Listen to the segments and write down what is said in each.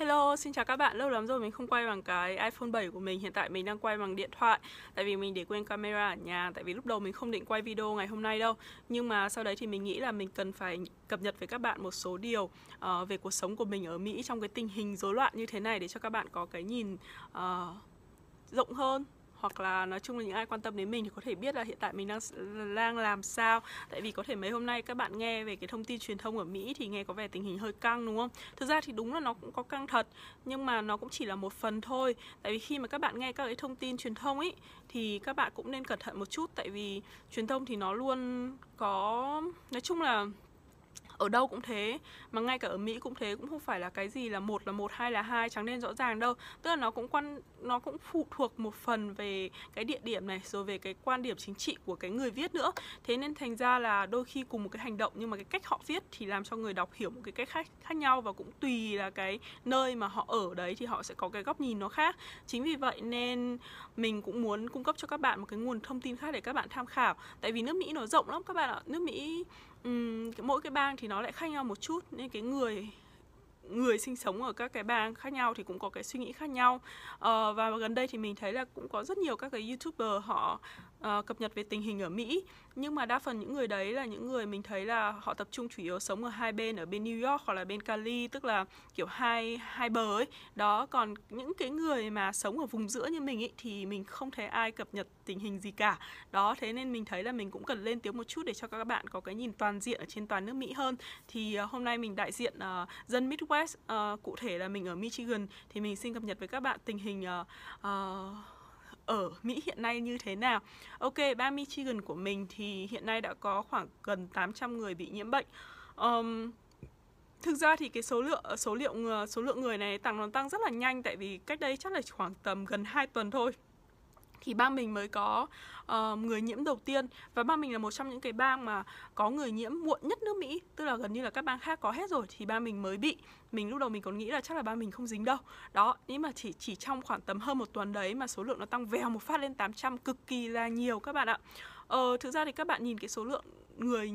Hello, xin chào các bạn. Lâu lắm rồi mình không quay bằng cái iPhone 7 của mình. Hiện tại mình đang quay bằng điện thoại. Tại vì mình để quên camera ở nhà. Tại vì lúc đầu mình không định quay video ngày hôm nay đâu. Nhưng mà sau đấy thì mình nghĩ là mình cần phải cập nhật với các bạn một số điều uh, về cuộc sống của mình ở Mỹ trong cái tình hình rối loạn như thế này để cho các bạn có cái nhìn uh, rộng hơn hoặc là nói chung là những ai quan tâm đến mình thì có thể biết là hiện tại mình đang đang làm sao. Tại vì có thể mấy hôm nay các bạn nghe về cái thông tin truyền thông ở Mỹ thì nghe có vẻ tình hình hơi căng, đúng không? Thực ra thì đúng là nó cũng có căng thật, nhưng mà nó cũng chỉ là một phần thôi. Tại vì khi mà các bạn nghe các cái thông tin truyền thông ấy, thì các bạn cũng nên cẩn thận một chút. Tại vì truyền thông thì nó luôn có, nói chung là ở đâu cũng thế. Mà ngay cả ở Mỹ cũng thế, cũng không phải là cái gì là một là một, hai là hai chẳng nên rõ ràng đâu. Tức là nó cũng quan, nó cũng phụ thuộc một phần về cái địa điểm này, rồi về cái quan điểm chính trị của cái người viết nữa. Thế nên thành ra là đôi khi cùng một cái hành động, nhưng mà cái cách họ viết thì làm cho người đọc hiểu một cái cách khác khác nhau và cũng tùy là cái nơi mà họ ở đấy thì họ sẽ có cái góc nhìn nó khác. Chính vì vậy nên mình cũng muốn cung cấp cho các bạn một cái nguồn thông tin khác để các bạn tham khảo. Tại vì nước Mỹ nó rộng lắm các bạn ạ. Nước Mỹ um, mỗi cái bang thì nó lại khác nhau một chút nên cái người người sinh sống ở các cái bang khác nhau thì cũng có cái suy nghĩ khác nhau. Uh, và gần đây thì mình thấy là cũng có rất nhiều các cái youtuber họ uh, cập nhật về tình hình ở Mỹ. Nhưng mà đa phần những người đấy là những người mình thấy là họ tập trung chủ yếu sống ở hai bên ở bên New York hoặc là bên Cali tức là kiểu hai hai bờ ấy. Đó còn những cái người mà sống ở vùng giữa như mình ấy thì mình không thấy ai cập nhật tình hình gì cả. Đó thế nên mình thấy là mình cũng cần lên tiếng một chút để cho các bạn có cái nhìn toàn diện ở trên toàn nước Mỹ hơn. Thì uh, hôm nay mình đại diện uh, dân Midwest uh, cụ thể là mình ở Michigan. Thì mình xin cập nhật với các bạn tình hình uh, uh, ở Mỹ hiện nay như thế nào. Ok, bang Michigan của mình thì hiện nay đã có khoảng gần 800 người bị nhiễm bệnh. Um, thực ra thì cái số lượng số liệu ờ, số lượng người này tăng nó tăng rất là nhanh tại vì cách đây chắc là khoảng tầm gần 2 tuần thôi thì bang mình mới có uh, người nhiễm đầu tiên. Và bang mình là một trong những cái bang mà có người nhiễm muộn nhất nước Mỹ tức là gần như là các bang khác có hết rồi thì bang mình mới bị. Mình lúc đầu mình còn nghĩ là chắc là bang mình không dính đâu. Đó nhưng mà chỉ chỉ trong khoảng tầm hơn một tuần đấy mà số lượng nó tăng vèo một phát lên 800 cực kỳ là nhiều các bạn ạ. Ờ, thực ra thì các bạn nhìn cái số lượng người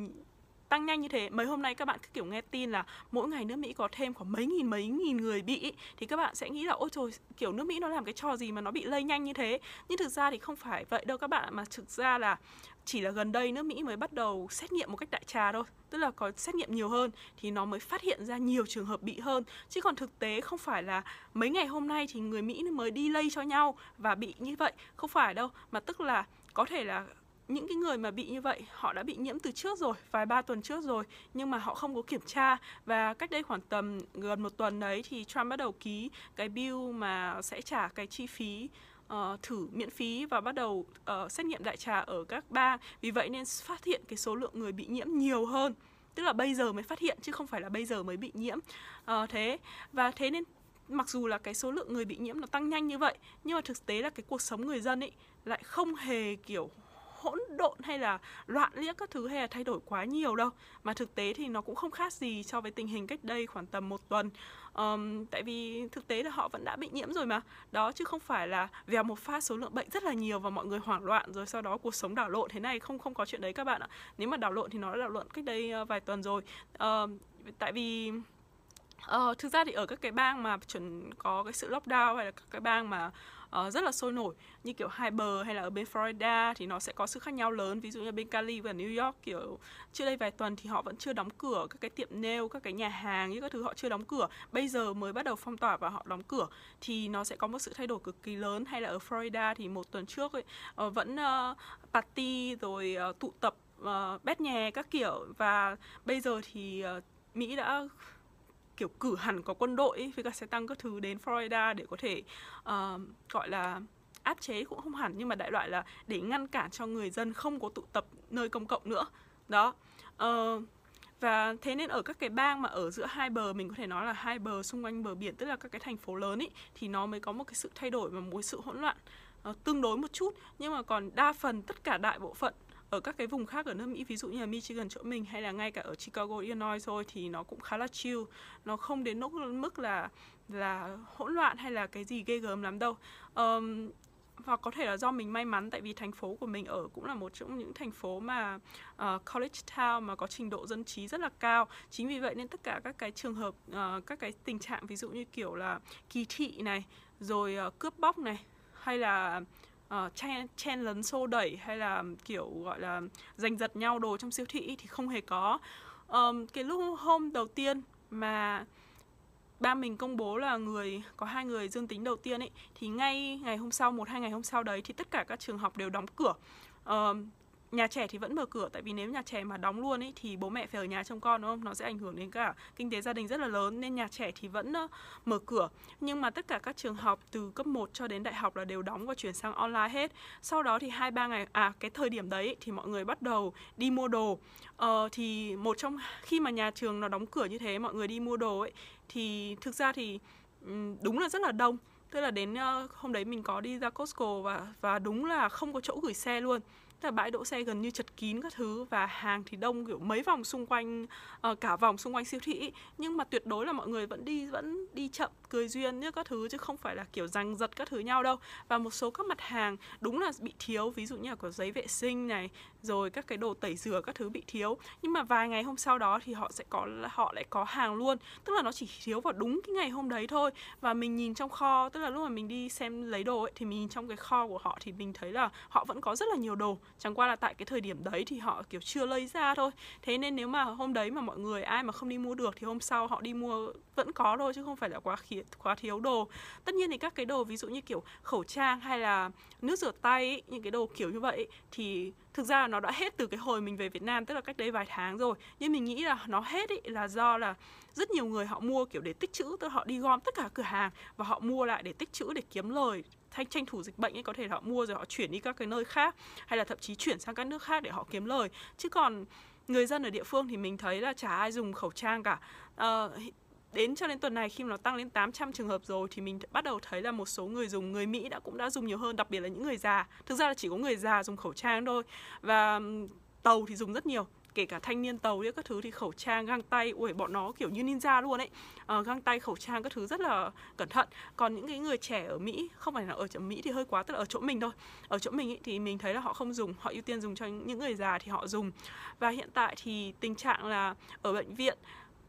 tăng nhanh như thế. Mấy hôm nay các bạn cứ kiểu nghe tin là mỗi ngày nước Mỹ có thêm khoảng mấy nghìn mấy nghìn người bị thì các bạn sẽ nghĩ là, ôi trời, kiểu nước Mỹ nó làm cái trò gì mà nó bị lây nhanh như thế? Nhưng thực ra thì không phải vậy đâu các bạn mà thực ra là chỉ là gần đây nước Mỹ mới bắt đầu xét nghiệm một cách đại trà thôi, tức là có xét nghiệm nhiều hơn thì nó mới phát hiện ra nhiều trường hợp bị hơn. Chứ còn thực tế không phải là mấy ngày hôm nay thì người Mỹ mới đi lây cho nhau và bị như vậy, không phải đâu, mà tức là có thể là những cái người mà bị như vậy họ đã bị nhiễm từ trước rồi vài ba tuần trước rồi nhưng mà họ không có kiểm tra. Và cách đây khoảng tầm gần một tuần đấy thì Trump bắt đầu ký cái bill mà sẽ trả cái chi phí uh, thử miễn phí và bắt đầu uh, xét nghiệm đại trà ở các bang. Vì vậy nên phát hiện cái số lượng người bị nhiễm nhiều hơn. Tức là bây giờ mới phát hiện chứ không phải là bây giờ mới bị nhiễm. Uh, thế và thế nên mặc dù là cái số lượng người bị nhiễm nó tăng nhanh như vậy nhưng mà thực tế là cái cuộc sống người dân ấy lại không hề kiểu hỗn độn hay là loạn liếc các thứ hay là thay đổi quá nhiều đâu. Mà thực tế thì nó cũng không khác gì so với tình hình cách đây khoảng tầm một tuần. Um, tại vì thực tế là họ vẫn đã bị nhiễm rồi mà. Đó chứ không phải là vèo một pha số lượng bệnh rất là nhiều và mọi người hoảng loạn rồi sau đó cuộc sống đảo lộn. Thế này không không có chuyện đấy các bạn ạ. Nếu mà đảo lộn thì nó đã đảo lộn cách đây ờ, vài tuần rồi. Um, tại vì Ờ, thực ra thì ở các cái bang mà chuẩn có cái sự lockdown hay là các cái bang mà uh, rất là sôi nổi. Như kiểu hai bờ hay là ở bên Florida thì nó sẽ có sự khác nhau lớn. Ví dụ như bên Cali và New York kiểu trước đây vài tuần thì họ vẫn chưa đóng cửa các cái tiệm nail các cái nhà hàng như các thứ họ chưa đóng cửa. Bây giờ mới bắt đầu phong tỏa và họ đóng cửa thì nó sẽ có một sự thay đổi cực kỳ lớn. Hay là ở Florida thì một tuần trước ấy, uh, vẫn uh, party rồi uh, tụ tập uh, bét nhè các kiểu. Và bây giờ thì uh, Mỹ đã kiểu cử hẳn có quân đội với cả xe tăng các thứ đến Florida để có thể uh, gọi là áp chế cũng không hẳn nhưng mà đại loại là để ngăn cản cho người dân không có tụ tập nơi công cộng nữa. Đó. Uh, và thế nên ở các cái bang mà ở giữa hai bờ mình có thể nói là hai bờ xung quanh bờ biển tức là các cái thành phố lớn ý thì nó mới có một cái sự thay đổi và một sự hỗn loạn uh, tương đối một chút. Nhưng mà còn đa phần tất cả đại bộ phận ở các cái vùng khác ở nước Mỹ ví dụ như là Michigan chỗ mình hay là ngay cả ở Chicago Illinois thôi thì nó cũng khá là chill. Nó không đến nỗi mức là là hỗn loạn hay là cái gì ghê gớm lắm đâu. Um, và có thể là do mình may mắn tại vì thành phố của mình ở cũng là một trong những thành phố mà uh, college town mà có trình độ dân trí rất là cao. Chính vì vậy nên tất cả các cái trường hợp uh, các cái tình trạng ví dụ như kiểu là kỳ thị này rồi uh, cướp bóc này hay là uh, chen, chen lấn xô đẩy hay là kiểu gọi là giành giật nhau đồ trong siêu thị thì không hề có. Um, cái lúc hôm đầu tiên mà ba mình công bố là người có hai người dương tính đầu tiên ấy thì ngay ngày hôm sau một hai ngày hôm sau đấy thì tất cả các trường học đều đóng cửa. Um, nhà trẻ thì vẫn mở cửa tại vì nếu nhà trẻ mà đóng luôn ấy thì bố mẹ phải ở nhà trông con đúng không? Nó sẽ ảnh hưởng đến cả kinh tế gia đình rất là lớn nên nhà trẻ thì vẫn mở cửa. Nhưng mà tất cả các trường học từ cấp 1 cho đến đại học là đều đóng và chuyển sang online hết. Sau đó thì hai ba ngày à cái thời điểm đấy thì mọi người bắt đầu đi mua đồ. Ờ, thì một trong khi mà nhà trường nó đóng cửa như thế mọi người đi mua đồ ấy thì thực ra thì đúng là rất là đông. Tức là đến hôm đấy mình có đi ra Costco và và đúng là không có chỗ gửi xe luôn là bãi đỗ xe gần như chật kín các thứ và hàng thì đông kiểu mấy vòng xung quanh uh, cả vòng xung quanh siêu thị nhưng mà tuyệt đối là mọi người vẫn đi vẫn đi chậm cười duyên như các thứ chứ không phải là kiểu giằng giật các thứ nhau đâu. Và một số các mặt hàng đúng là bị thiếu ví dụ như là có giấy vệ sinh này rồi các cái đồ tẩy rửa các thứ bị thiếu. Nhưng mà vài ngày hôm sau đó thì họ sẽ có họ lại có hàng luôn. Tức là nó chỉ thiếu vào đúng cái ngày hôm đấy thôi. Và mình nhìn trong kho tức là lúc mà mình đi xem lấy đồ ấy thì mình nhìn trong cái kho của họ thì mình thấy là họ vẫn có rất là nhiều đồ chẳng qua là tại cái thời điểm đấy thì họ kiểu chưa lấy ra thôi. Thế nên nếu mà hôm đấy mà mọi người ai mà không đi mua được thì hôm sau họ đi mua vẫn có thôi chứ không phải là quá khí, quá thiếu đồ. Tất nhiên thì các cái đồ ví dụ như kiểu khẩu trang hay là nước rửa tay ấy, những cái đồ kiểu như vậy thì thực ra là nó đã hết từ cái hồi mình về Việt Nam tức là cách đây vài tháng rồi. Nhưng mình nghĩ là nó hết ý là do là rất nhiều người họ mua kiểu để tích trữ tức là họ đi gom tất cả cửa hàng và họ mua lại để tích trữ để kiếm lời thanh tranh thủ dịch bệnh ấy có thể họ mua rồi họ chuyển đi các cái nơi khác hay là thậm chí chuyển sang các nước khác để họ kiếm lời. Chứ còn người dân ở địa phương thì mình thấy là chả ai dùng khẩu trang cả. À, đến cho đến tuần này khi mà nó tăng lên 800 trường hợp rồi thì mình bắt đầu thấy là một số người dùng người Mỹ đã cũng đã dùng nhiều hơn đặc biệt là những người già. Thực ra là chỉ có người già dùng khẩu trang thôi và tàu thì dùng rất nhiều kể cả thanh niên tàu ấy các thứ thì khẩu trang găng tay ui bọn nó kiểu như ninja luôn ấy. À, găng tay khẩu trang các thứ rất là cẩn thận. Còn những cái người trẻ ở mỹ không phải là ở chỗ mỹ thì hơi quá tức là ở chỗ mình thôi. Ở chỗ mình ấy, thì mình thấy là họ không dùng họ ưu tiên dùng cho những người già thì họ dùng. Và hiện tại thì tình trạng là ở bệnh viện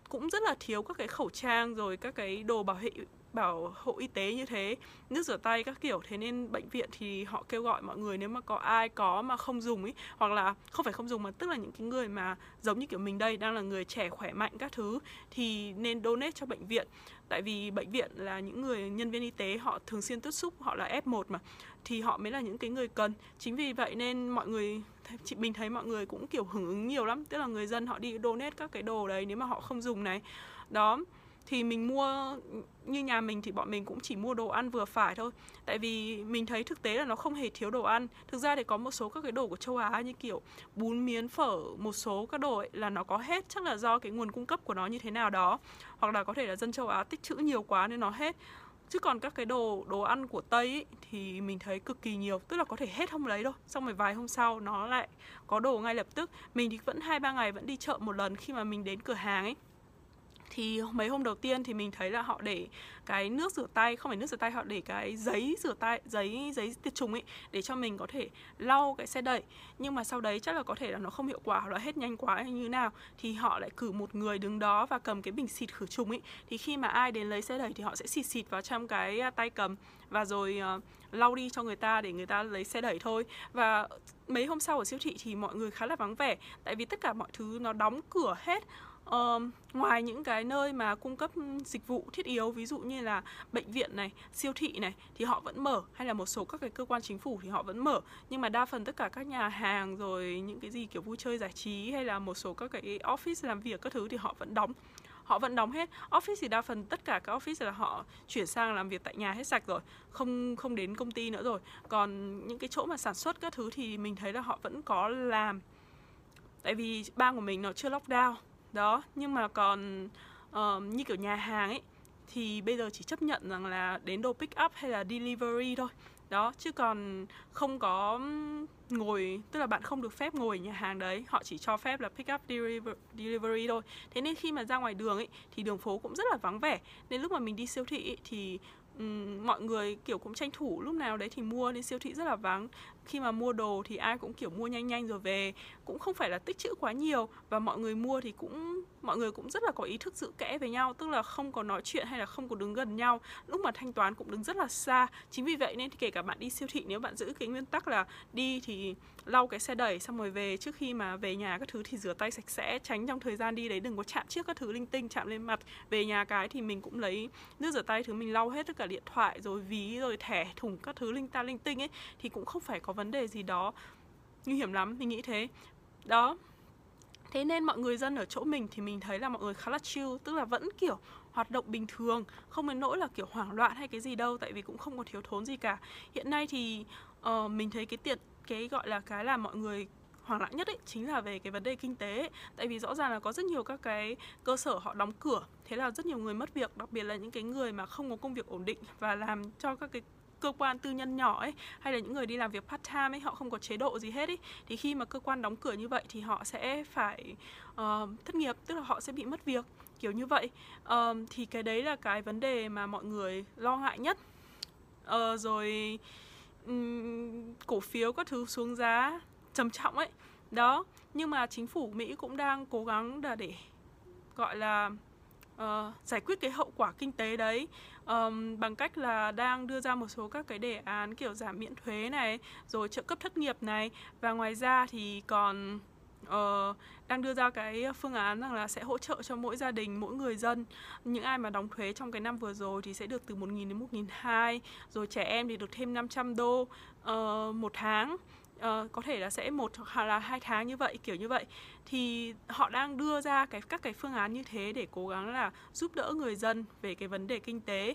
cũng rất là thiếu các cái khẩu trang rồi các cái đồ bảo hệ bảo hộ y tế như thế, nước rửa tay các kiểu, thế nên bệnh viện thì họ kêu gọi mọi người nếu mà có ai có mà không dùng ý, hoặc là không phải không dùng mà tức là những cái người mà giống như kiểu mình đây, đang là người trẻ khỏe mạnh các thứ, thì nên donate cho bệnh viện. Tại vì bệnh viện là những người, nhân viên y tế họ thường xuyên tiếp xúc, họ là F1 mà, thì họ mới là những cái người cần. Chính vì vậy nên mọi người chị mình thấy mọi người cũng kiểu hưởng ứng nhiều lắm, tức là người dân họ đi donate các cái đồ đấy nếu mà họ không dùng này. Đó thì mình mua như nhà mình thì bọn mình cũng chỉ mua đồ ăn vừa phải thôi. Tại vì mình thấy thực tế là nó không hề thiếu đồ ăn. Thực ra thì có một số các cái đồ của châu á như kiểu bún miến phở một số các đồ ấy là nó có hết. Chắc là do cái nguồn cung cấp của nó như thế nào đó. Hoặc là có thể là dân châu á tích trữ nhiều quá nên nó hết. Chứ còn các cái đồ đồ ăn của tây ấy, thì mình thấy cực kỳ nhiều. Tức là có thể hết hôm lấy đâu xong rồi vài hôm sau nó lại có đồ ngay lập tức. Mình thì vẫn hai ba ngày vẫn đi chợ một lần khi mà mình đến cửa hàng ấy thì mấy hôm đầu tiên thì mình thấy là họ để cái nước rửa tay không phải nước rửa tay họ để cái giấy rửa tay giấy giấy tiệt trùng ấy để cho mình có thể lau cái xe đẩy. Nhưng mà sau đấy chắc là có thể là nó không hiệu quả hoặc là hết nhanh quá hay như nào thì họ lại cử một người đứng đó và cầm cái bình xịt khử trùng ấy. Thì khi mà ai đến lấy xe đẩy thì họ sẽ xịt xịt vào trong cái à, tay cầm và rồi uh, lau đi cho người ta để người ta lấy xe đẩy thôi. Và mấy hôm sau ở siêu thị thì mọi người khá là vắng vẻ tại vì tất cả mọi thứ nó đóng cửa hết uh, ngoài những cái nơi mà cung cấp dịch vụ thiết yếu ví dụ như là bệnh viện này siêu thị này thì họ vẫn mở hay là một số các cái cơ quan chính phủ thì họ vẫn mở. Nhưng mà đa phần tất cả các nhà hàng rồi những cái gì kiểu vui chơi giải trí hay là một số các cái office làm việc các thứ thì họ vẫn đóng. Họ vẫn đóng hết. Office thì đa phần tất cả các office là họ chuyển sang làm việc tại nhà hết sạch rồi không không đến công ty nữa rồi. Còn những cái chỗ mà sản xuất các thứ thì mình thấy là họ vẫn có làm. Tại vì bang của mình nó chưa lockdown đó nhưng mà còn uh, như kiểu nhà hàng ấy thì bây giờ chỉ chấp nhận rằng là đến đồ pick up hay là delivery thôi. Đó chứ còn không có ngồi tức là bạn không được phép ngồi ở nhà hàng đấy. Họ chỉ cho phép là pick up delivery thôi. Thế nên khi mà ra ngoài đường ấy thì đường phố cũng rất là vắng vẻ. Nên lúc mà mình đi siêu thị ấy, thì um, mọi người kiểu cũng tranh thủ lúc nào đấy thì mua. Nên siêu thị rất là vắng khi mà mua đồ thì ai cũng, kiểu, mua nhanh nhanh rồi về. Cũng không phải là tích trữ quá nhiều và mọi người mua thì cũng, mọi người cũng rất là có ý thức giữ kẽ với nhau, tức là không có nói chuyện hay là không có đứng gần nhau. Lúc mà thanh toán cũng đứng rất là xa. Chính vì vậy nên thì kể cả bạn đi siêu thị, nếu bạn giữ cái nguyên tắc là đi thì lau cái xe đẩy xong rồi về, trước khi mà về nhà các thứ thì rửa tay sạch sẽ, tránh trong thời gian đi đấy đừng có chạm chiếc các thứ linh tinh, chạm lên mặt. Về nhà cái thì mình cũng lấy nước rửa tay thứ mình lau hết tất cả điện thoại rồi ví rồi thẻ thùng các thứ linh ta linh tinh ấy, thì cũng không phải có vấn đề gì đó nguy hiểm lắm mình nghĩ thế. Đó. Thế nên mọi người dân ở chỗ mình thì mình thấy là mọi người khá là chill tức là vẫn kiểu hoạt động bình thường không đến nỗi là kiểu hoảng loạn hay cái gì đâu tại vì cũng không có thiếu thốn gì cả. Hiện nay thì uh, mình thấy cái tiện cái gọi là cái là mọi người hoảng loạn nhất ấy chính là về cái vấn đề kinh tế ấy. tại vì rõ ràng là có rất nhiều các cái cơ sở họ đóng cửa thế là rất nhiều người mất việc đặc biệt là những cái người mà không có công việc ổn định và làm cho các cái cơ quan tư nhân nhỏ ấy hay là những người đi làm việc part time ấy họ không có chế độ gì hết ấy thì khi mà cơ quan đóng cửa như vậy thì họ sẽ phải uh, thất nghiệp tức là họ sẽ bị mất việc kiểu như vậy. Uh, thì cái đấy là cái vấn đề mà mọi người lo ngại nhất. Uh, rồi um, cổ phiếu các thứ xuống giá trầm trọng ấy. Đó nhưng mà chính phủ Mỹ cũng đang cố gắng là để gọi là uh, giải quyết cái hậu quả kinh tế đấy um, bằng cách là đang đưa ra một số các cái đề án kiểu giảm miễn thuế này rồi trợ cấp thất nghiệp này và ngoài ra thì còn uh, đang đưa ra cái phương án rằng là sẽ hỗ trợ cho mỗi gia đình, mỗi người dân. Những ai mà đóng thuế trong cái năm vừa rồi thì sẽ được từ 1.000 đến 1.200, rồi trẻ em thì được thêm 500 đô uh, một tháng uh, có thể là sẽ một hoặc là hai tháng như vậy kiểu như vậy. Thì họ đang đưa ra cái các cái phương án như thế để cố gắng là giúp đỡ người dân về cái vấn đề kinh tế.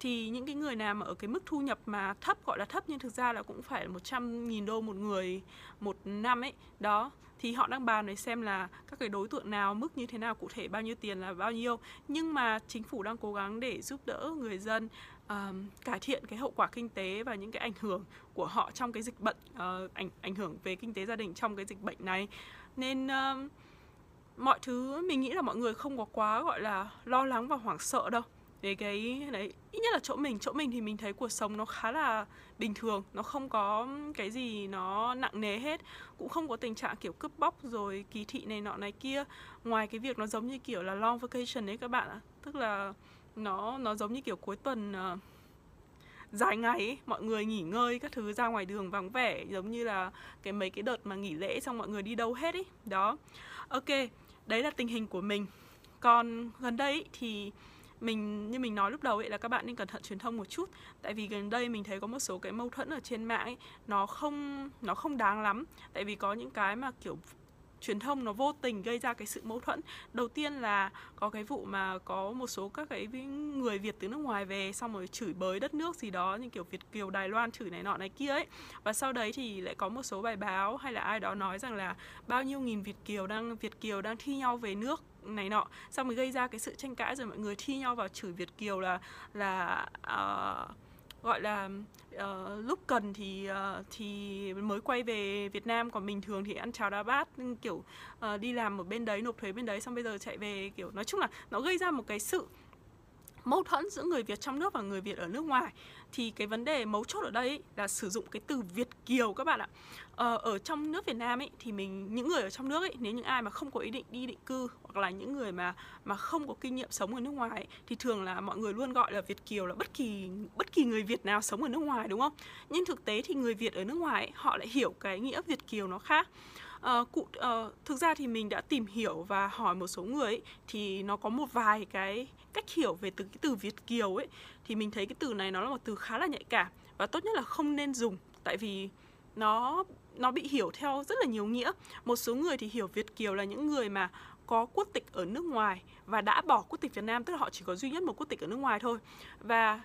Thì những cái người nào mà ở cái mức thu nhập mà thấp gọi là thấp nhưng thực ra là cũng phải 100 nghìn đô một người một năm ấy đó. Thì họ đang bàn để xem là các cái đối tượng nào mức như thế nào cụ thể bao nhiêu tiền là bao nhiêu. Nhưng mà chính phủ đang cố gắng để giúp đỡ người dân um, cải thiện cái hậu quả kinh tế và những cái ảnh hưởng của họ trong cái dịch bệnh uh, ảnh ảnh hưởng về kinh tế gia đình trong cái dịch bệnh này. Nên um, mọi thứ mình nghĩ là mọi người không có quá gọi là lo lắng và hoảng sợ đâu. Về cái đấy ít nhất là chỗ mình. Chỗ mình thì mình thấy cuộc sống nó khá là bình thường nó không có cái gì nó nặng nề hết cũng không có tình trạng kiểu cướp bóc rồi kỳ thị này nọ này kia. Ngoài cái việc nó giống như kiểu là long vacation đấy các bạn ạ. Tức là nó nó giống như kiểu cuối tuần uh, dài ngày ấy, mọi người nghỉ ngơi các thứ ra ngoài đường vắng vẻ giống như là cái mấy cái đợt mà nghỉ lễ xong mọi người đi đâu hết ấy đó. Ok đấy là tình hình của mình. Còn gần đây thì mình như mình nói lúc đầu ấy là các bạn nên cẩn thận truyền thông một chút. Tại vì gần đây mình thấy có một số cái mâu thuẫn ở trên mạng ấy nó không nó không đáng lắm. Tại vì có những cái mà kiểu truyền thông nó vô tình gây ra cái sự mâu thuẫn. Đầu tiên là có cái vụ mà có một số các cái người việt từ nước ngoài về xong rồi chửi bới đất nước gì đó như kiểu việt kiều đài loan chửi này nọ này kia ấy. Và sau đấy thì lại có một số bài báo hay là ai đó nói rằng là bao nhiêu nghìn việt kiều đang việt kiều đang thi nhau về nước này nọ. Xong rồi gây ra cái sự tranh cãi rồi mọi người thi nhau vào chửi việt kiều là là uh, gọi là uh, lúc cần thì uh, thì mới quay về Việt Nam còn bình thường thì ăn cháo đá bát ừ, kiểu uh, đi làm ở bên đấy nộp thuế bên đấy xong bây giờ chạy về kiểu nói chung là nó gây ra một cái sự mâu thuẫn giữa người Việt trong nước và người Việt ở nước ngoài thì cái vấn đề mấu chốt ở đây là sử dụng cái từ Việt kiều các bạn ạ. Ờ, ở trong nước Việt Nam ấy thì mình những người ở trong nước ấy nếu những ai mà không có ý định đi định cư hoặc là những người mà mà không có kinh nghiệm sống ở nước ngoài ấy, thì thường là mọi người luôn gọi là Việt kiều là bất kỳ bất kỳ người Việt nào sống ở nước ngoài đúng không? Nhưng thực tế thì người Việt ở nước ngoài ấy, họ lại hiểu cái nghĩa Việt kiều nó khác. Uh, cụ uh, thực ra thì mình đã tìm hiểu và hỏi một số người ấy, thì nó có một vài cái cách hiểu về từ cái từ Việt kiều ấy thì mình thấy cái từ này nó là một từ khá là nhạy cảm và tốt nhất là không nên dùng tại vì nó nó bị hiểu theo rất là nhiều nghĩa. Một số người thì hiểu Việt kiều là những người mà có quốc tịch ở nước ngoài và đã bỏ quốc tịch Việt Nam, tức là họ chỉ có duy nhất một quốc tịch ở nước ngoài thôi. Và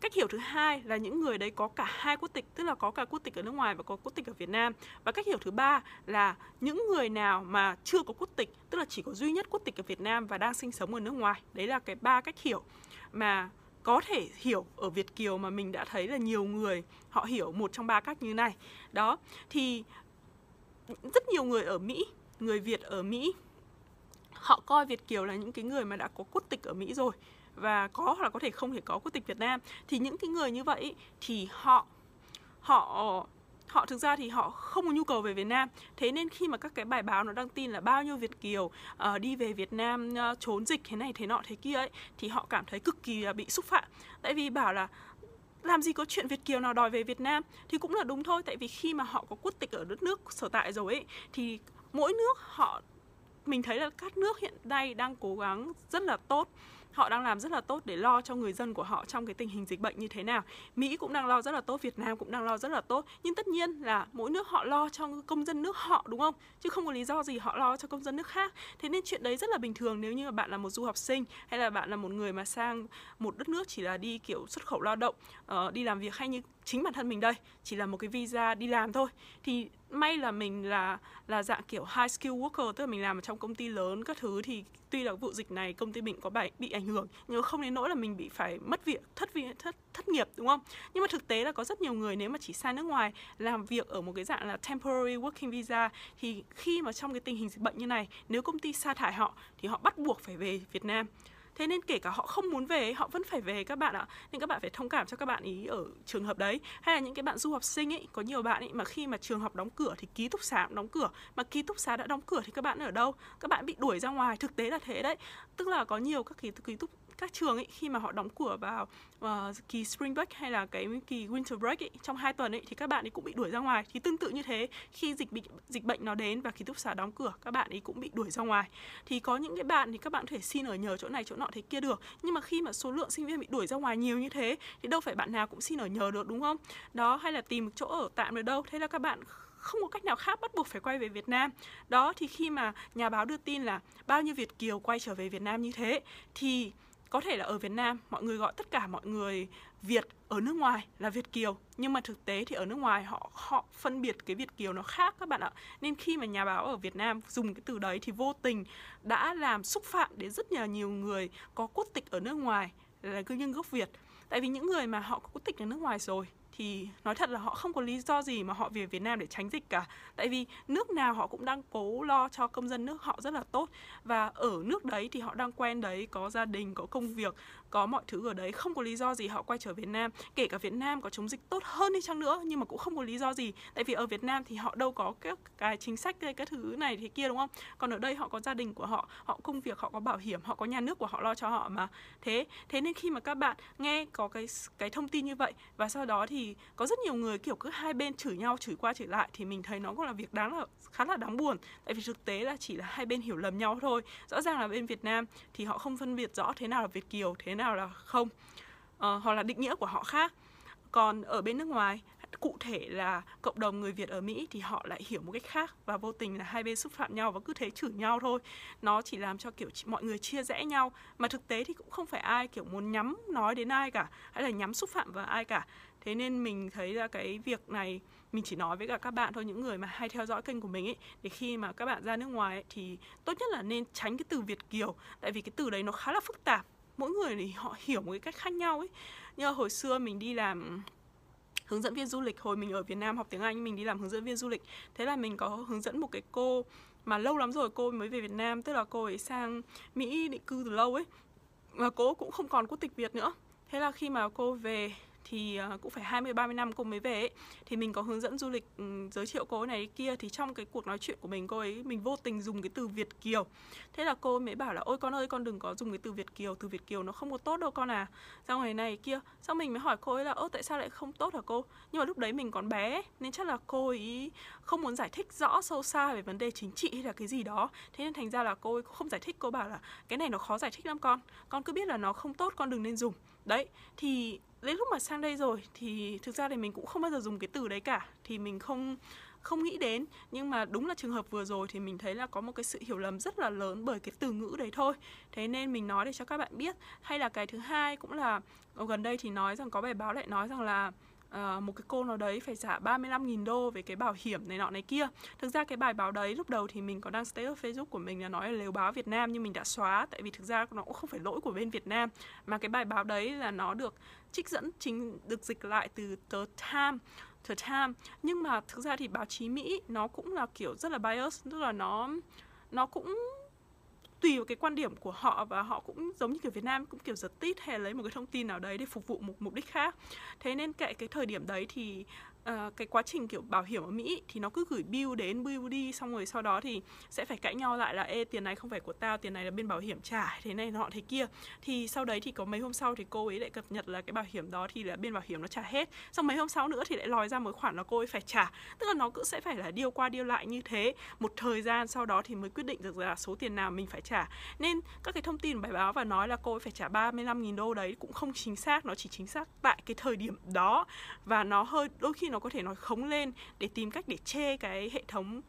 cách hiểu thứ hai là những người đấy có cả hai quốc tịch, tức là có cả quốc tịch ở nước ngoài và có quốc tịch ở Việt Nam và cách hiểu thứ ba là những người nào mà chưa có quốc tịch, tức là chỉ có duy nhất quốc tịch ở Việt Nam và đang sinh sống ở nước ngoài đấy là cái ba cách hiểu mà có thể hiểu ở Việt kiều mà mình đã thấy là nhiều người họ hiểu một trong ba cách như này. Đó, thì rất nhiều người ở Mỹ, người Việt ở Mỹ, họ coi Việt kiều là những cái người mà đã có quốc tịch ở Mỹ rồi và có hoặc là có thể không thể có quốc tịch Việt Nam. Thì những cái người như vậy thì họ họ họ thực ra thì họ không có nhu cầu về Việt Nam. Thế nên khi mà các cái bài báo nó đăng tin là bao nhiêu Việt kiều uh, đi về Việt Nam uh, trốn dịch thế này thế nọ thế kia ấy thì họ cảm thấy cực kỳ là bị xúc phạm. Tại vì bảo là làm gì có chuyện Việt kiều nào đòi về Việt Nam. Thì cũng là đúng thôi tại vì khi mà họ có quốc tịch ở đất nước sở tại rồi ấy thì mỗi nước họ mình thấy là các nước hiện nay đang cố gắng rất là tốt họ đang làm rất là tốt để lo cho người dân của họ trong cái tình hình dịch bệnh như thế nào. Mỹ cũng đang lo rất là tốt việt nam cũng đang lo rất là tốt. Nhưng tất nhiên là mỗi nước họ lo cho công dân nước họ đúng không? Chứ không có lý do gì họ lo cho công dân nước khác. Thế nên chuyện đấy rất là bình thường nếu như mà bạn là một du học sinh hay là bạn là một người mà sang một đất nước chỉ là đi kiểu xuất khẩu lao động uh, đi làm việc hay như chính bản thân mình đây chỉ là một cái visa đi làm thôi. Thì may là mình là là dạng kiểu high skill worker tức là mình làm ở trong công ty lớn các thứ thì tuy là vụ dịch này công ty mình có bị bị ảnh hưởng, nhưng không đến nỗi là mình bị phải mất việc, thất việc thất thất nghiệp, đúng không? Nhưng mà thực tế là có rất nhiều người nếu mà chỉ sang nước ngoài làm việc ở một cái dạng là temporary working visa, thì khi mà trong cái tình hình dịch bệnh như này, nếu công ty sa thải họ, thì họ bắt buộc phải về Việt Nam thế nên kể cả họ không muốn về họ vẫn phải về các bạn ạ. Nên các bạn phải thông cảm cho các bạn ý ở trường hợp đấy. Hay là những cái bạn du học sinh ấy có nhiều bạn ấy mà khi mà trường học đóng cửa thì ký túc xá cũng đóng cửa mà ký túc xá đã đóng cửa thì các bạn ở đâu? Các bạn bị đuổi ra ngoài thực tế là thế đấy. Tức là có nhiều các ký, ký túc các trường ấy khi mà họ đóng cửa vào uh, kỳ spring break hay là cái kỳ winter break ấy, trong hai tuần ấy thì các bạn ấy cũng bị đuổi ra ngoài. Thì tương tự như thế khi dịch bị dịch bệnh nó đến và ký túc xá đóng cửa các bạn ấy cũng bị đuổi ra ngoài. Thì có những cái bạn thì các bạn có thể xin ở nhờ chỗ này chỗ nọ thế kia được. Nhưng mà khi mà số lượng sinh viên bị đuổi ra ngoài nhiều như thế thì đâu phải bạn nào cũng xin ở nhờ được đúng không? Đó hay là tìm chỗ ở tạm được đâu. Thế là các bạn không có cách nào khác bắt buộc phải quay về Việt Nam. Đó thì khi mà nhà báo đưa tin là bao nhiêu Việt kiều quay trở về Việt Nam như thế thì có thể là ở Việt Nam, mọi người gọi tất cả mọi người Việt ở nước ngoài là Việt kiều. Nhưng mà thực tế thì ở nước ngoài họ họ phân biệt cái Việt kiều nó khác các bạn ạ. Nên khi mà nhà báo ở Việt Nam dùng cái từ đấy thì vô tình đã làm xúc phạm đến rất là nhiều người có quốc tịch ở nước ngoài là cư nhân gốc Việt. Tại vì những người mà họ có quốc tịch ở nước ngoài rồi thì nói thật là họ không có lý do gì mà họ về Việt Nam để tránh dịch cả. Tại vì nước nào họ cũng đang cố lo cho công dân nước họ rất là tốt. Và ở nước đấy thì họ đang quen đấy, có gia đình, có công việc, có mọi thứ ở đấy. Không có lý do gì họ quay trở Việt Nam. Kể cả Việt Nam có chống dịch tốt hơn đi chăng nữa, nhưng mà cũng không có lý do gì. Tại vì ở Việt Nam thì họ đâu có các cái chính sách hay cái thứ này thế kia, đúng không? Còn ở đây họ có gia đình của họ họ công việc, họ có bảo hiểm, họ có nhà nước của họ lo cho họ mà. Thế thế nên khi mà các bạn nghe có cái cái thông tin như vậy và sau đó thì có rất nhiều người kiểu cứ hai bên chửi nhau chửi qua chửi lại thì mình thấy nó cũng là việc đáng là khá là đáng buồn. Tại vì thực tế là chỉ là hai bên hiểu lầm nhau thôi. Rõ ràng là bên Việt Nam thì họ không phân biệt rõ thế nào là Việt kiều thế nào là không uh, hoặc là định nghĩa của họ khác. Còn ở bên nước ngoài cụ thể là cộng đồng người Việt ở Mỹ thì họ lại hiểu một cách khác và vô tình là hai bên xúc phạm nhau và cứ thế chửi nhau thôi. Nó chỉ làm cho kiểu mọi người chia rẽ nhau. Mà thực tế thì cũng không phải ai kiểu muốn nhắm nói đến ai cả hay là nhắm xúc phạm vào ai cả. Thế nên mình thấy ra cái việc này mình chỉ nói với cả các bạn thôi những người mà hay theo dõi kênh của mình ấy để khi mà các bạn ra nước ngoài ấy, thì tốt nhất là nên tránh cái từ Việt kiều tại vì cái từ đấy nó khá là phức tạp. Mỗi người thì họ hiểu một cái cách khác nhau ấy. Như hồi xưa mình đi làm hướng dẫn viên du lịch. Hồi mình ở Việt Nam học tiếng Anh, mình đi làm hướng dẫn viên du lịch. Thế là mình có hướng dẫn một cái cô mà lâu lắm rồi, cô mới về Việt Nam, tức là cô ấy sang Mỹ định cư từ lâu ấy. Và cô cũng không còn quốc tịch Việt nữa. Thế là khi mà cô về thì ờ, cũng phải 20 30 năm cô mới về ấy. thì mình có hướng dẫn du lịch ừ, giới thiệu cô này kia thì trong cái cuộc nói chuyện của mình cô ấy mình vô tình dùng cái từ Việt kiều. Thế là cô mới bảo là ôi con ơi con đừng có dùng cái từ Việt kiều, từ Việt kiều nó không có tốt đâu con à. Xong rồi này kia. Xong mình mới hỏi cô ấy là ơ tại sao lại không tốt hả cô? Nhưng mà lúc đấy mình còn bé nên chắc là cô ấy không muốn giải thích rõ sâu xa về vấn đề chính trị hay là cái gì đó. Thế nên thành ra là cô ấy không giải thích cô bảo là cái này nó khó giải thích lắm con. Con cứ biết là nó không tốt con đừng nên dùng. Đấy thì đến lúc mà sang đây rồi thì thực ra thì mình cũng không bao giờ dùng cái từ đấy cả, thì mình không không nghĩ đến. Nhưng mà đúng là trường hợp vừa rồi thì mình thấy là có một cái sự hiểu lầm rất là lớn bởi cái từ ngữ đấy thôi. Thế nên mình nói để cho các bạn biết. Hay là cái thứ hai cũng là, gần đây thì nói rằng, có bài báo lại nói rằng là uh, một cái cô nào đấy phải trả 35.000 đô về cái bảo hiểm này nọ này kia. Thực ra cái bài báo đấy lúc đầu thì mình có đăng status Facebook của mình là nói là lều báo Việt Nam nhưng mình đã xóa tại vì thực ra nó cũng không phải lỗi của bên Việt Nam. Mà cái bài báo đấy là nó được trích dẫn chính được dịch lại từ The Time The Time nhưng mà thực ra thì báo chí Mỹ nó cũng là kiểu rất là bias tức là nó nó cũng tùy vào cái quan điểm của họ và họ cũng giống như kiểu Việt Nam cũng kiểu giật tít hay lấy một cái thông tin nào đấy để phục vụ một mục đích khác. Thế nên kệ cái thời điểm đấy thì Ờ, cái quá trình, kiểu, bảo hiểm ở Mỹ thì nó cứ gửi bill đến bill đi, xong rồi sau đó thì sẽ phải cãi nhau lại là, ê, tiền này không phải của tao, tiền này là bên bảo hiểm trả, thế này nọ, thế kia. Thì sau đấy thì có mấy hôm sau thì cô ấy lại cập nhật là cái bảo hiểm đó thì là bên bảo hiểm nó trả hết. Xong mấy hôm sau nữa thì lại lòi ra một khoản là cô ấy phải trả. Tức là nó cứ sẽ phải là điêu qua điêu lại như thế. Một thời gian sau đó thì mới quyết định được là số tiền nào mình phải trả. Nên các cái thông tin bài báo và nói là cô ấy phải trả 35.000 đô đấy cũng không chính xác, nó chỉ chính xác tại cái thời điểm đó. Và nó hơi, đôi khi nó nó có thể nói khống lên để tìm cách để chê cái hệ thống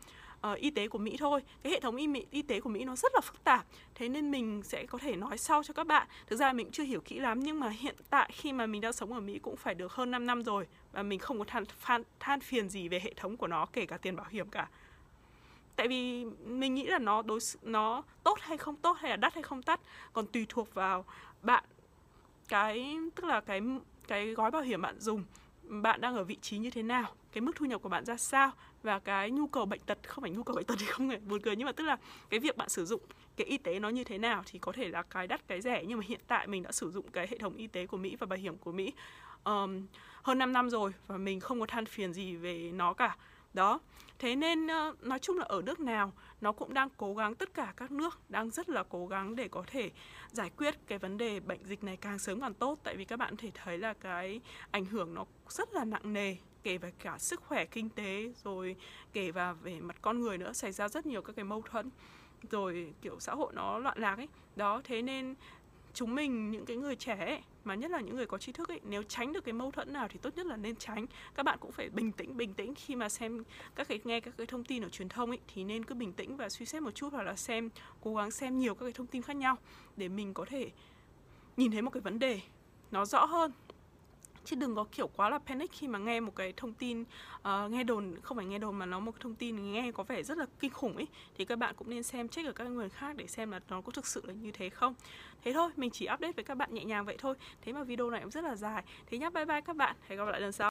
uh, y tế của Mỹ thôi. Cái hệ thống y, y tế của Mỹ nó rất là phức tạp. Thế nên mình sẽ có thể nói sau cho các bạn. Thực ra mình chưa hiểu kỹ lắm nhưng mà hiện tại khi mà mình đang sống ở Mỹ cũng phải được hơn 5 năm rồi và mình không có than, than, than phiền gì về hệ thống của nó kể cả tiền bảo hiểm cả. Tại vì mình nghĩ là nó đối nó tốt hay không tốt hay là đắt hay không đắt còn tùy thuộc vào bạn cái tức là cái cái gói bảo hiểm bạn dùng bạn đang ở vị trí như thế nào? Cái mức thu nhập của bạn ra sao? Và cái nhu cầu bệnh tật không phải nhu cầu bệnh tật thì không phải buồn cười nhưng mà tức là cái việc bạn sử dụng cái y tế nó như thế nào thì có thể là cái đắt cái rẻ. Nhưng mà hiện tại mình đã sử dụng cái hệ thống y tế của Mỹ và bảo hiểm của Mỹ um, hơn 5 năm rồi và mình không có than phiền gì về nó cả. Đó. Thế nên uh, nói chung là ở nước nào nó cũng đang cố gắng, tất cả các nước đang rất là cố gắng để có thể giải quyết cái vấn đề bệnh dịch này càng sớm càng tốt. Tại vì các bạn thể thấy là cái ảnh hưởng nó rất là nặng nề, kể về cả sức khỏe kinh tế, rồi kể vào về mặt con người nữa, xảy ra rất nhiều các cái mâu thuẫn, rồi kiểu xã hội nó loạn lạc ấy. Đó, thế nên chúng mình những cái người trẻ ấy, mà nhất là những người có tri thức ấy nếu tránh được cái mâu thuẫn nào thì tốt nhất là nên tránh. Các bạn cũng phải bình tĩnh bình tĩnh khi mà xem các cái nghe các cái thông tin ở truyền thông ấy thì nên cứ bình tĩnh và suy xét một chút hoặc là xem cố gắng xem nhiều các cái thông tin khác nhau để mình có thể nhìn thấy một cái vấn đề nó rõ hơn chứ đừng có kiểu quá là panic khi mà nghe một cái thông tin uh, nghe đồn không phải nghe đồn mà nó một cái thông tin nghe có vẻ rất là kinh khủng ấy thì các bạn cũng nên xem check ở các người khác để xem là nó có thực sự là như thế không. Thế thôi mình chỉ update với các bạn nhẹ nhàng vậy thôi. Thế mà video này cũng rất là dài. Thế nhá bye bye các bạn. Hẹn gặp lại lần sau.